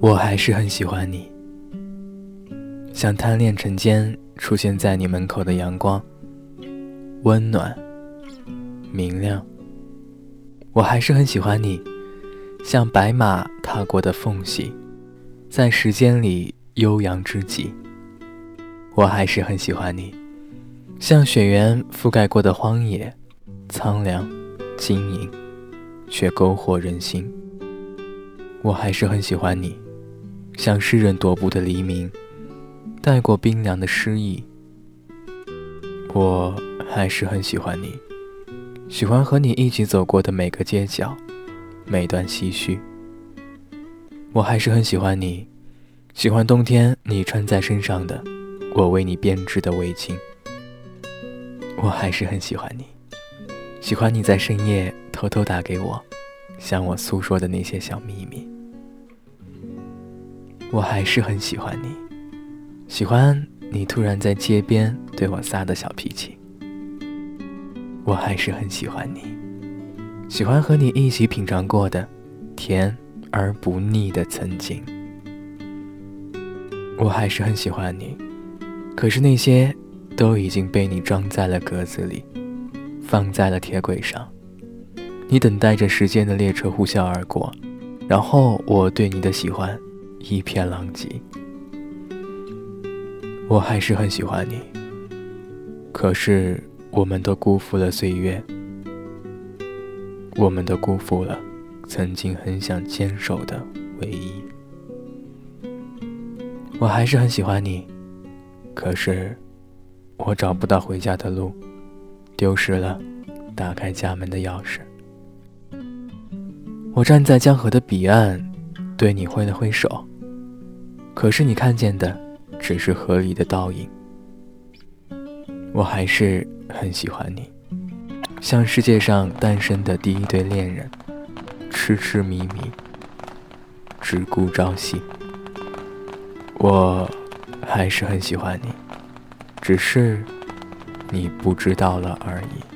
我还是很喜欢你，像贪恋晨间出现在你门口的阳光，温暖、明亮。我还是很喜欢你，像白马踏过的缝隙，在时间里悠扬之极。我还是很喜欢你，像雪原覆盖过的荒野，苍凉、晶莹，却勾惑人心。我还是很喜欢你。像诗人踱步的黎明，带过冰凉的诗意。我还是很喜欢你，喜欢和你一起走过的每个街角，每段唏嘘。我还是很喜欢你，喜欢冬天你穿在身上的，我为你编织的围巾。我还是很喜欢你，喜欢你在深夜偷偷打给我，向我诉说的那些小秘密。我还是很喜欢你，喜欢你突然在街边对我撒的小脾气。我还是很喜欢你，喜欢和你一起品尝过的甜而不腻的曾经。我还是很喜欢你，可是那些都已经被你装在了格子里，放在了铁轨上。你等待着时间的列车呼啸而过，然后我对你的喜欢。一片狼藉，我还是很喜欢你。可是，我们都辜负了岁月，我们都辜负了曾经很想坚守的唯一。我还是很喜欢你，可是，我找不到回家的路，丢失了打开家门的钥匙。我站在江河的彼岸，对你挥了挥手。可是你看见的只是河里的倒影，我还是很喜欢你，像世界上诞生的第一对恋人，痴痴迷迷，只顾朝夕。我还是很喜欢你，只是你不知道了而已。